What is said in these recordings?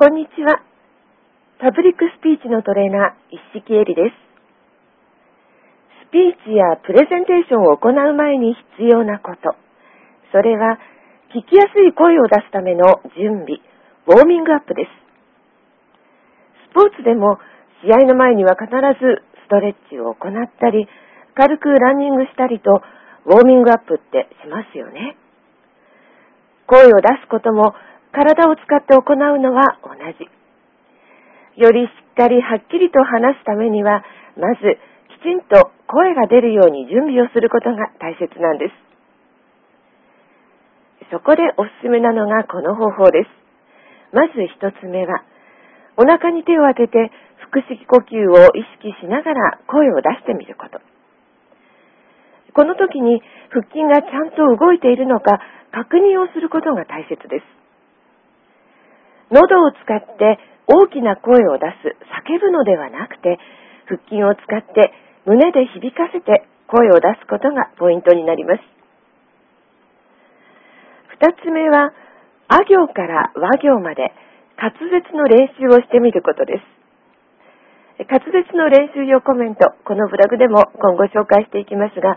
こんにちは。パブリックスピーチのトレーナー、一式エリです。スピーチやプレゼンテーションを行う前に必要なこと。それは、聞きやすい声を出すための準備、ウォーミングアップです。スポーツでも、試合の前には必ずストレッチを行ったり、軽くランニングしたりと、ウォーミングアップってしますよね。声を出すことも体を使って行うのは同じ。よりしっかりはっきりと話すためには、まずきちんと声が出るように準備をすることが大切なんです。そこでおすすめなのがこの方法です。まず一つ目は、お腹に手を当てて腹式呼吸を意識しながら声を出してみること。この時に腹筋がちゃんと動いているのか確認をすることが大切です。喉を使って大きな声を出す、叫ぶのではなくて、腹筋を使って胸で響かせて声を出すことがポイントになります。二つ目は、あ行から和行まで滑舌の練習をしてみることです。滑舌の練習用コメント、このブログでも今後紹介していきますが、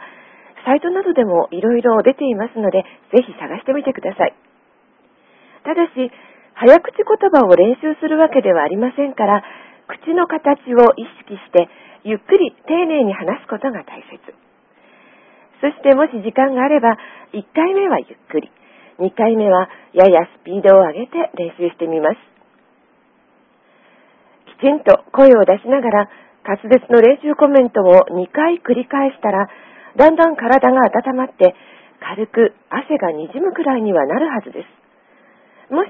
サイトなどでもいろいろ出ていますので、ぜひ探してみてください。ただし、早口言葉を練習するわけではありませんから、口の形を意識して、ゆっくり丁寧に話すことが大切。そしてもし時間があれば、1回目はゆっくり、2回目はややスピードを上げて練習してみます。きちんと声を出しながら、滑舌の練習コメントを2回繰り返したら、だんだん体が温まって、軽く汗がにじむくらいにはなるはずです。もし、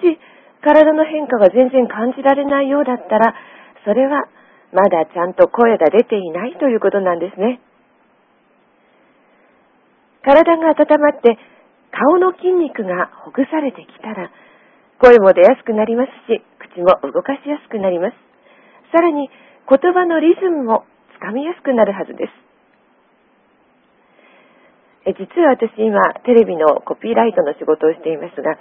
体の変化が全然感じられないようだったら、それはまだちゃんと声が出ていないということなんですね。体が温まって顔の筋肉がほぐされてきたら、声も出やすくなりますし、口も動かしやすくなります。さらに言葉のリズムもつかみやすくなるはずです。実は私今テレビのコピーライトの仕事をしていますが、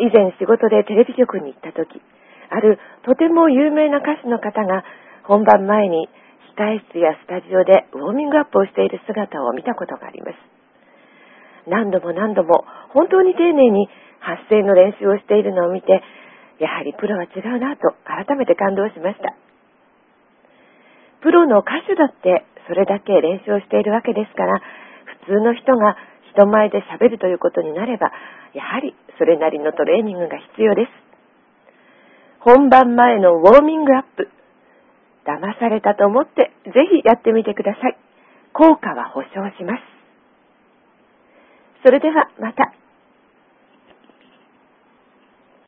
以前仕事でテレビ局に行った時、あるとても有名な歌手の方が本番前に控室やスタジオでウォーミングアップをしている姿を見たことがあります。何度も何度も本当に丁寧に発声の練習をしているのを見て、やはりプロは違うなと改めて感動しました。プロの歌手だってそれだけ練習をしているわけですから、普通の人が人前でしゃべるということになれば、やはりそれなりのトレーニングが必要です。本番前のウォーミングアップ。騙されたと思ってぜひやってみてください。効果は保証します。それではまた。